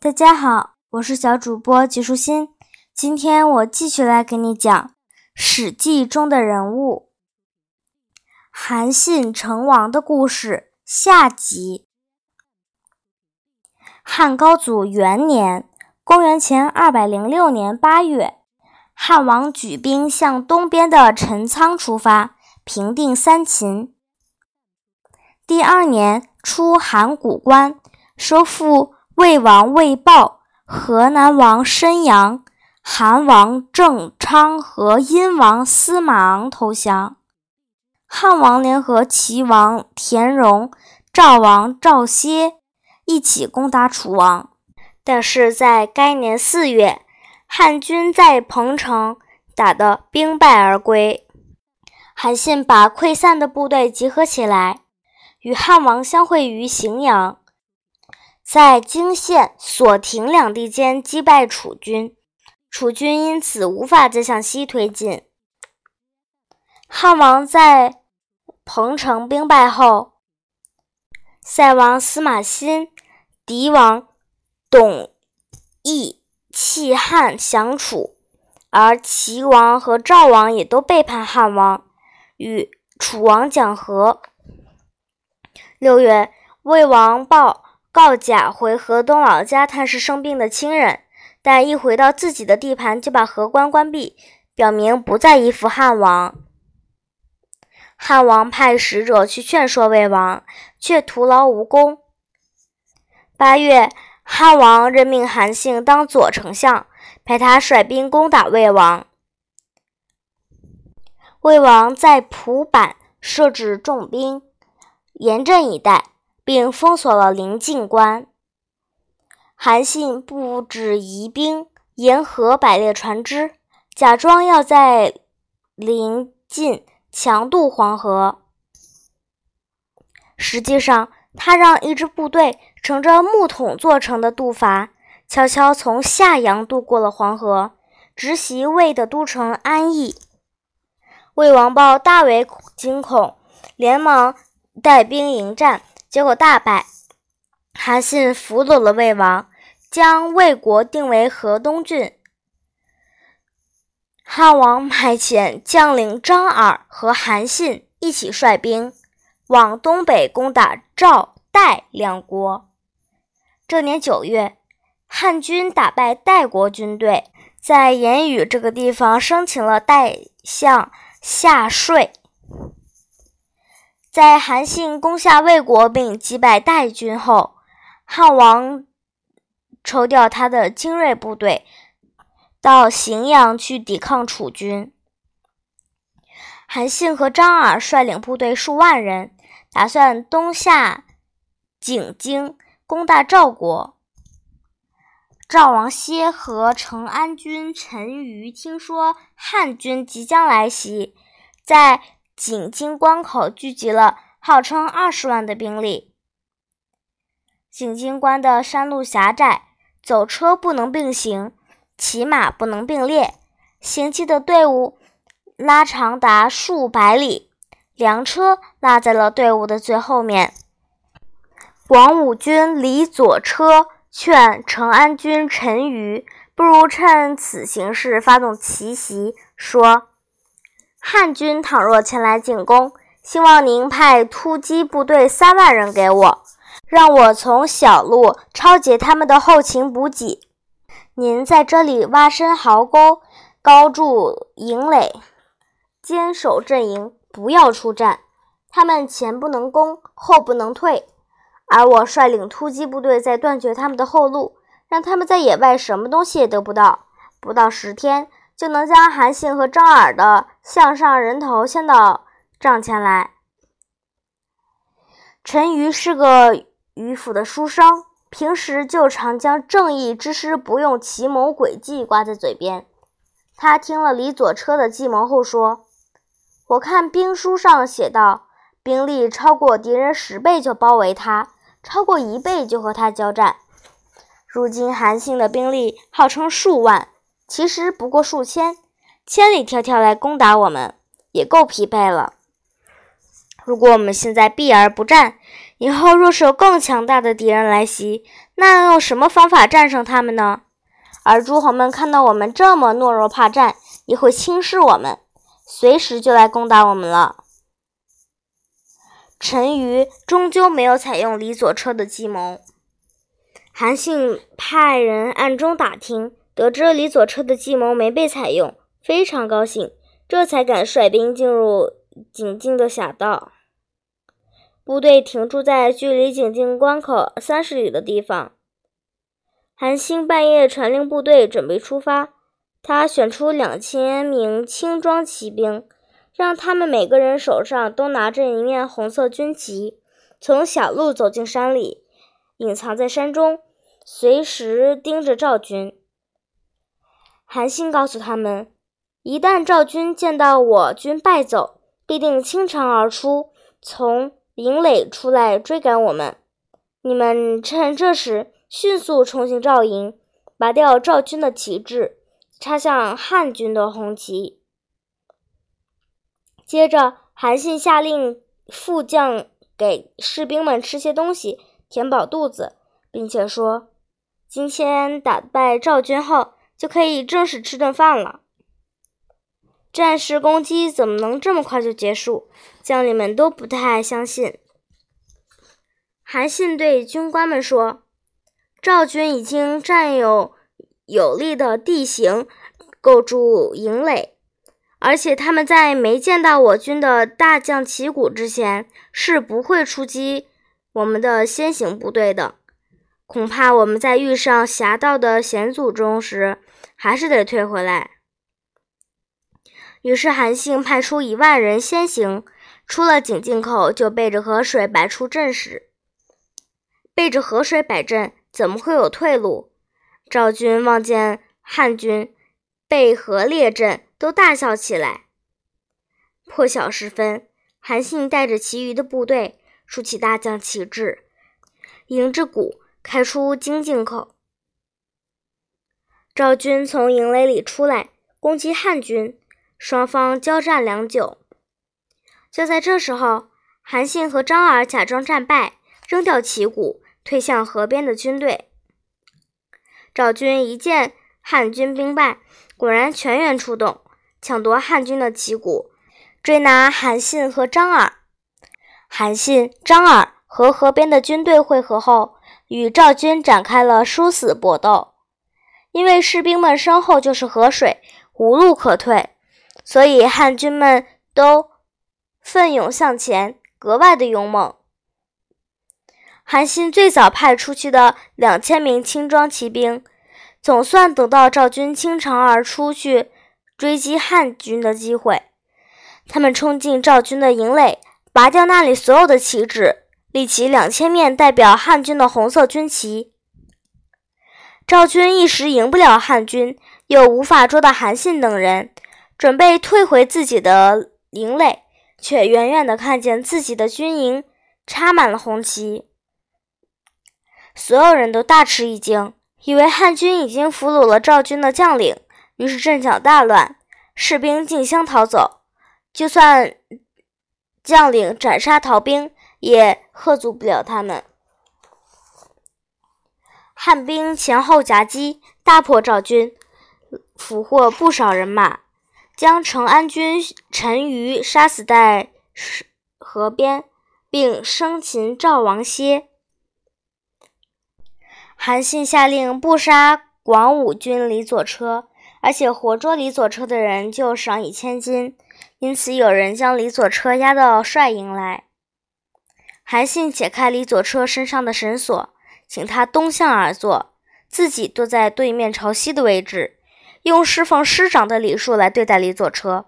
大家好，我是小主播吉舒心。今天我继续来给你讲《史记》中的人物韩信成王的故事下集。汉高祖元年（公元前二百零六年八月），汉王举兵向东边的陈仓出发，平定三秦。第二年，出函谷关，收复。魏王魏豹、河南王申阳、韩王郑昌和殷王司马昂投降，汉王联合齐王田荣、赵王赵歇一起攻打楚王。但是在该年四月，汉军在彭城打得兵败而归。韩信把溃散的部队集合起来，与汉王相会于荥阳。在泾县、索亭两地间击败楚军，楚军因此无法再向西推进。汉王在彭城兵败后，塞王司马欣、狄王董翳弃汉降楚，而齐王和赵王也都背叛汉王，与楚王讲和。六月，魏王豹。告假回河东老家探视生病的亲人，但一回到自己的地盘就把河关关闭，表明不再依附汉王。汉王派使者去劝说魏王，却徒劳无功。八月，汉王任命韩信当左丞相，派他率兵攻打魏王。魏王在蒲坂设置重兵，严阵以待。并封锁了临晋关。韩信布置疑兵，沿河摆列船只，假装要在临晋强渡黄河。实际上，他让一支部队乘着木桶做成的渡筏，悄悄从夏阳渡过了黄河，直袭魏的都城安邑。魏王豹大为惊恐，连忙带兵迎战。结果大败，韩信俘虏了魏王，将魏国定为河东郡。汉王派遣将领张耳和韩信一起率兵往东北攻打赵、代两国。这年九月，汉军打败代国军队，在言语这个地方生擒了代相夏税。在韩信攻下魏国并击败代军后，汉王抽调他的精锐部队到荥阳去抵抗楚军。韩信和张耳率领部队数万人，打算东下景京攻打赵国。赵王歇和成安君陈馀听说汉军即将来袭，在。景京关口聚集了号称二十万的兵力。景京关的山路狭窄，走车不能并行，骑马不能并列，行进的队伍拉长达数百里，粮车落在了队伍的最后面。广武军李左车劝成安军陈馀，不如趁此形势发动奇袭，说。汉军倘若前来进攻，希望您派突击部队三万人给我，让我从小路抄截他们的后勤补给。您在这里挖深壕沟，高筑营垒，坚守阵营，不要出战。他们前不能攻，后不能退，而我率领突击部队在断绝他们的后路，让他们在野外什么东西也得不到。不到十天。就能将韩信和张耳的项上人头献到帐前来。陈馀是个迂腐的书生，平时就常将正义之师不用奇谋诡计挂在嘴边。他听了李左车的计谋后说：“我看兵书上写道，兵力超过敌人十倍就包围他，超过一倍就和他交战。如今韩信的兵力号称数万。”其实不过数千，千里迢迢来攻打我们，也够疲惫了。如果我们现在避而不战，以后若是有更强大的敌人来袭，那要用什么方法战胜他们呢？而诸侯们看到我们这么懦弱怕战，也会轻视我们，随时就来攻打我们了。陈馀终究没有采用李左车的计谋。韩信派人暗中打听，得知李左车的计谋没被采用，非常高兴，这才敢率兵进入景靖的小道。部队停驻在距离景靖关口三十里的地方。韩信半夜传令部队准备出发，他选出两千名轻装骑兵，让他们每个人手上都拿着一面红色军旗，从小路走进山里，隐藏在山中，随时盯着赵军。韩信告诉他们，一旦赵军见到我军败走，必定倾城而出，从营垒出来追赶我们。你们趁这时。迅速冲进赵营，拔掉赵军的旗帜，插上汉军的红旗。接着，韩信下令副将给士兵们吃些东西，填饱肚子，并且说：“今天打败赵军后，就可以正式吃顿饭了。”战事攻击怎么能这么快就结束？将领们都不太相信。韩信对军官们说。赵军已经占有有利的地形，构筑营垒，而且他们在没见到我军的大将旗鼓之前，是不会出击我们的先行部队的。恐怕我们在遇上狭道的险阻中时，还是得退回来。于是韩信派出一万人先行，出了井进口，就背着河水摆出阵势，背着河水摆阵。怎么会有退路？赵军望见汉军背河列阵，都大笑起来。破晓时分，韩信带着其余的部队，竖起大将旗帜，迎着鼓开出京津口。赵军从营垒里出来，攻击汉军，双方交战良久。就在这时候，韩信和张耳假装战败，扔掉旗鼓。退向河边的军队，赵军一见汉军兵败，果然全员出动，抢夺汉军的旗鼓，追拿韩信和张耳。韩信、张耳和河边的军队会合后，与赵军展开了殊死搏斗。因为士兵们身后就是河水，无路可退，所以汉军们都奋勇向前，格外的勇猛。韩信最早派出去的两千名轻装骑兵，总算等到赵军倾巢而出去追击汉军的机会。他们冲进赵军的营垒，拔掉那里所有的旗帜，立起两千面代表汉军的红色军旗。赵军一时赢不了汉军，又无法捉到韩信等人，准备退回自己的营垒，却远远地看见自己的军营插满了红旗。所有人都大吃一惊，以为汉军已经俘虏了赵军的将领，于是阵脚大乱，士兵竞相逃走。就算将领斩杀逃兵，也喝阻不了他们。汉兵前后夹击，大破赵军，俘获不少人马，将成安军陈馀杀死在河边，并生擒赵王歇。韩信下令不杀广武军李左车，而且活捉李左车的人就赏以千金。因此，有人将李左车押到帅营来。韩信解开李左车身上的绳索，请他东向而坐，自己坐在对面朝西的位置，用侍奉师长的礼数来对待李左车。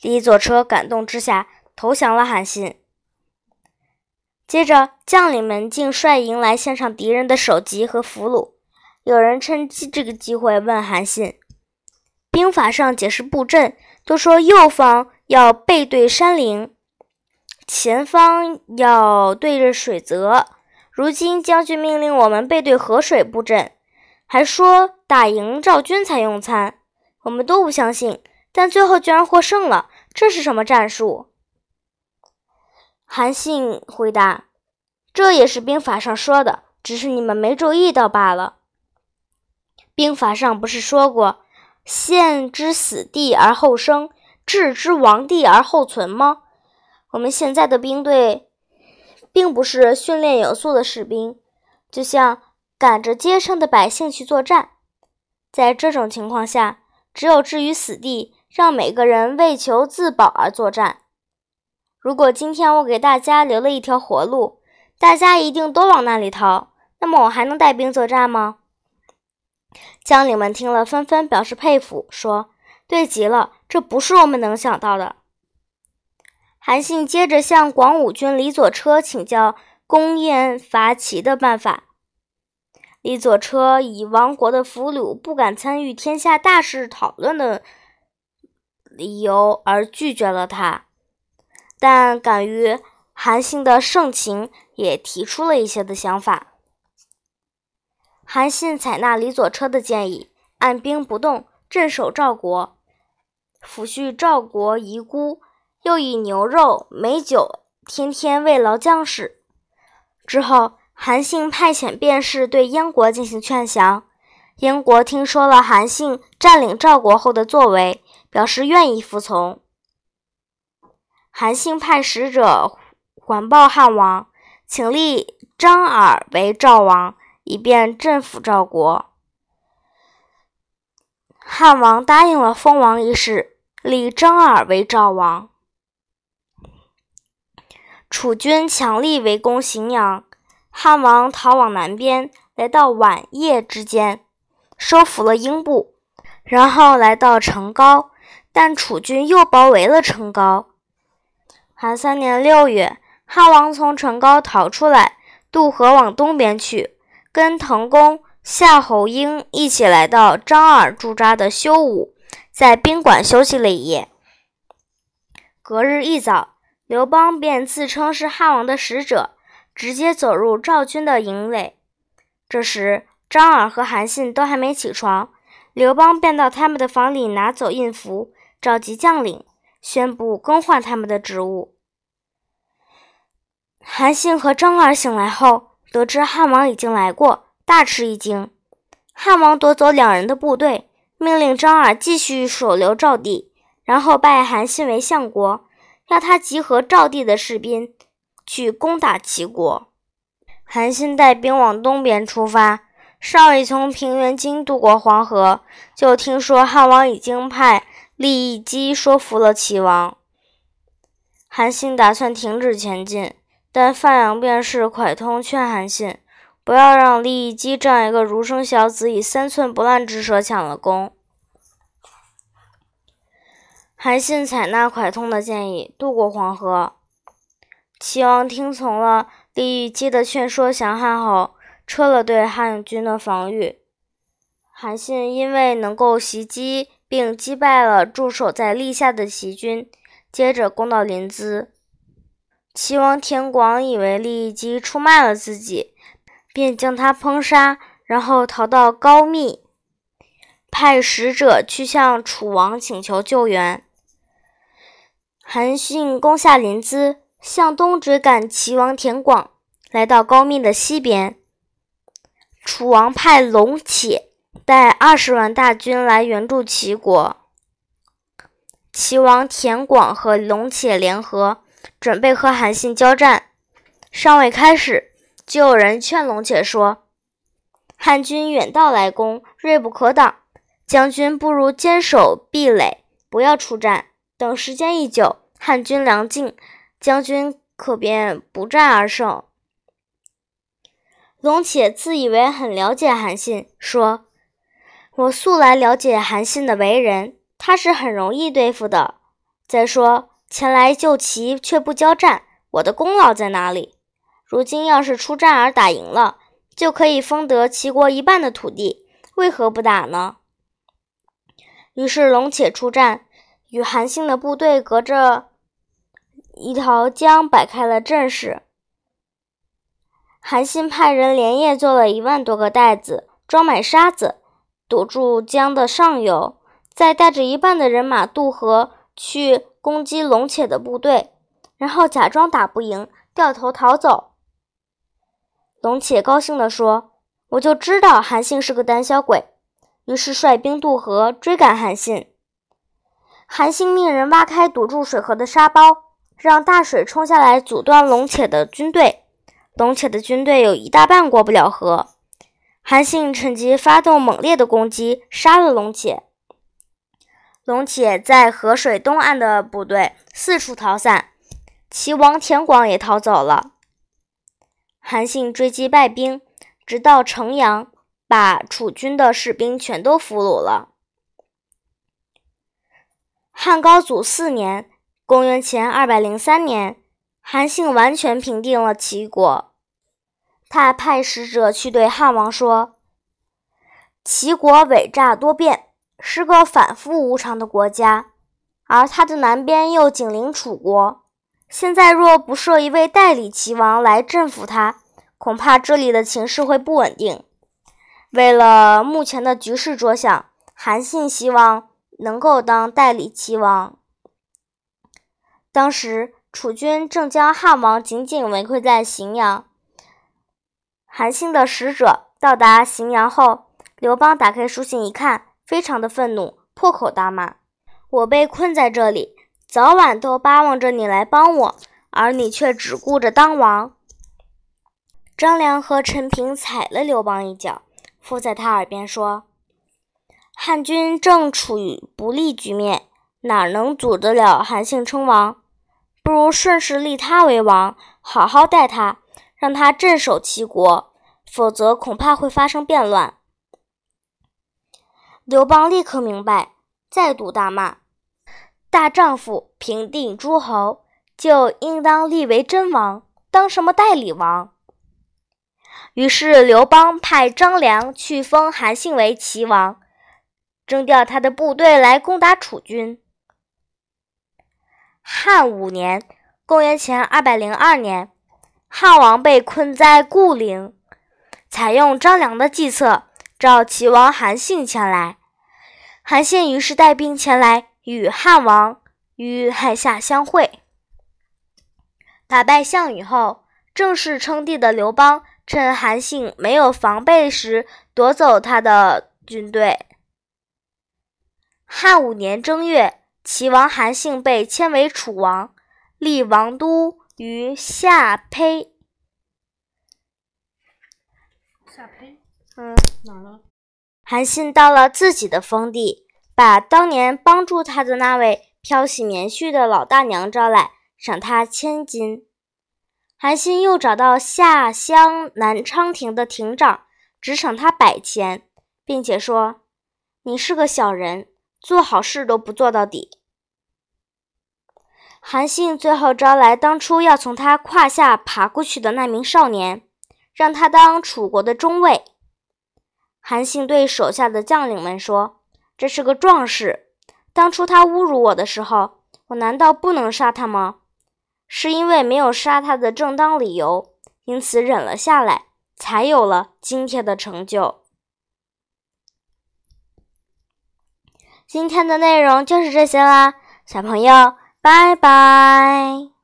李左车感动之下投降了韩信。接着，将领们竟率营来献上敌人的首级和俘虏。有人趁机这个机会问韩信：“兵法上解释布阵，都说右方要背对山陵，前方要对着水泽。如今将军命令我们背对河水布阵，还说打赢赵军才用餐。我们都不相信，但最后居然获胜了，这是什么战术？”韩信回答：“这也是兵法上说的，只是你们没注意到罢了。兵法上不是说过“陷之死地而后生，置之亡地而后存”吗？我们现在的兵队并不是训练有素的士兵，就像赶着街上的百姓去作战。在这种情况下，只有置于死地，让每个人为求自保而作战。如果今天我给大家留了一条活路，大家一定都往那里逃，那么我还能带兵作战吗？将领们听了，纷纷表示佩服，说：“对极了，这不是我们能想到的。”韩信接着向广武军李左车请教攻燕伐齐的办法。李左车以亡国的俘虏不敢参与天下大事讨论的理由而拒绝了他，但敢于韩信的盛情，也提出了一些的想法。韩信采纳李左车的建议，按兵不动，镇守赵国，抚恤赵国遗孤，又以牛肉、美酒天天慰劳将士。之后。韩信派遣便士对燕国进行劝降。燕国听说了韩信占领赵国后的作为，表示愿意服从。韩信派使者环报汉王，请立张耳为赵王，以便镇抚赵国。汉王答应了封王一事，立张耳为赵王。楚军强力围攻荥阳。汉王逃往南边，来到晚夜之间，收服了英布，然后来到成皋，但楚军又包围了成皋。韩三年六月，汉王从成皋逃出来，渡河往东边去，跟滕公、夏侯婴一起来到张耳驻扎的修武，在宾馆休息了一夜。隔日一早，刘邦便自称是汉王的使者。直接走入赵军的营垒。这时，张耳和韩信都还没起床，刘邦便到他们的房里拿走印符，召集将领，宣布更换他们的职务。韩信和张耳醒来后，得知汉王已经来过，大吃一惊。汉王夺走两人的部队，命令张耳继续守留赵地，然后拜韩信为相国，要他集合赵地的士兵。去攻打齐国。韩信带兵往东边出发，尚未从平原津渡过黄河，就听说汉王已经派利益姬说服了齐王。韩信打算停止前进，但范阳便是蒯通劝韩信不要让利益姬这样一个儒生小子以三寸不烂之舌抢了功。韩信采纳蒯通的建议，渡过黄河。齐王听从了利益姬的劝说，降汉后撤了对汉军的防御。韩信因为能够袭击并击败了驻守在历下的齐军，接着攻到临淄。齐王田广以为利益姬出卖了自己，便将他烹杀，然后逃到高密，派使者去向楚王请求救援。韩信攻下临淄。向东追赶齐王田广，来到高密的西边。楚王派龙且带二十万大军来援助齐国。齐王田广和龙且联合，准备和韩信交战。尚未开始，就有人劝龙且说：“汉军远道来攻，锐不可挡。将军不如坚守壁垒，不要出战。等时间一久，汉军粮尽。”将军可便不战而胜。龙且自以为很了解韩信，说：“我素来了解韩信的为人，他是很容易对付的。再说前来救齐却不交战，我的功劳在哪里？如今要是出战而打赢了，就可以封得齐国一半的土地，为何不打呢？”于是龙且出战，与韩信的部队隔着。一条江摆开了阵势，韩信派人连夜做了一万多个袋子，装满沙子，堵住江的上游，再带着一半的人马渡河去攻击龙且的部队，然后假装打不赢，掉头逃走。龙且高兴地说：“我就知道韩信是个胆小鬼。”于是率兵渡河追赶韩信。韩信命人挖开堵住水河的沙包，让大水冲下来阻断龙且的军队。龙且的军队有一大半过不了河。韩信趁机发动猛烈的攻击，杀了龙且。龙且在河水东岸的部队四处逃散，齐王田广也逃走了。韩信追击败兵，直到城阳。把楚军的士兵全都俘虏了。汉高祖四年（公元前二百零三年），韩信完全平定了齐国。他派使者去对汉王说：“齐国伪诈多变，是个反复无常的国家，而它的南边又紧邻楚国。现在若不设一位代理齐王来镇抚他，恐怕这里的情势会不稳定。”为了目前的局势着想，韩信希望能够当代理齐王。当时楚军正将汉王紧紧围困在荥阳。韩信的使者到达荥阳后，刘邦打开书信一看，非常的愤怒，破口大骂：“我被困在这里，早晚都巴望着你来帮我，而你却只顾着当王。”张良和陈平踩了刘邦一脚。附在他耳边说：“汉军正处于不利局面，哪能阻得了韩信称王？不如顺势立他为王，好好待他，让他镇守齐国。否则恐怕会发生变乱。”刘邦立刻明白，再度大骂：“大丈夫平定诸侯，就应当立为真王，当什么代理王？”于是，刘邦派张良去封韩信为齐王，征调他的部队来攻打楚军。汉五年（公元前202年），汉王被困在固陵，采用张良的计策，召齐王韩信前来。韩信于是带兵前来，与汉王于海下相会。打败项羽后，正式称帝的刘邦。趁韩信没有防备时，夺走他的军队。汉五年正月，齐王韩信被迁为楚王，立王都于下邳。下邳，嗯，哪了？韩信到了自己的封地，把当年帮助他的那位漂洗棉絮的老大娘招来，赏他千金。韩信又找到下乡南昌亭的亭长，只赏他百钱，并且说：“你是个小人，做好事都不做到底。”韩信最后招来当初要从他胯下爬过去的那名少年，让他当楚国的中尉。韩信对手下的将领们说：“这是个壮士，当初他侮辱我的时候，我难道不能杀他吗？”是因为没有杀他的正当理由，因此忍了下来，才有了今天的成就。今天的内容就是这些啦，小朋友，拜拜。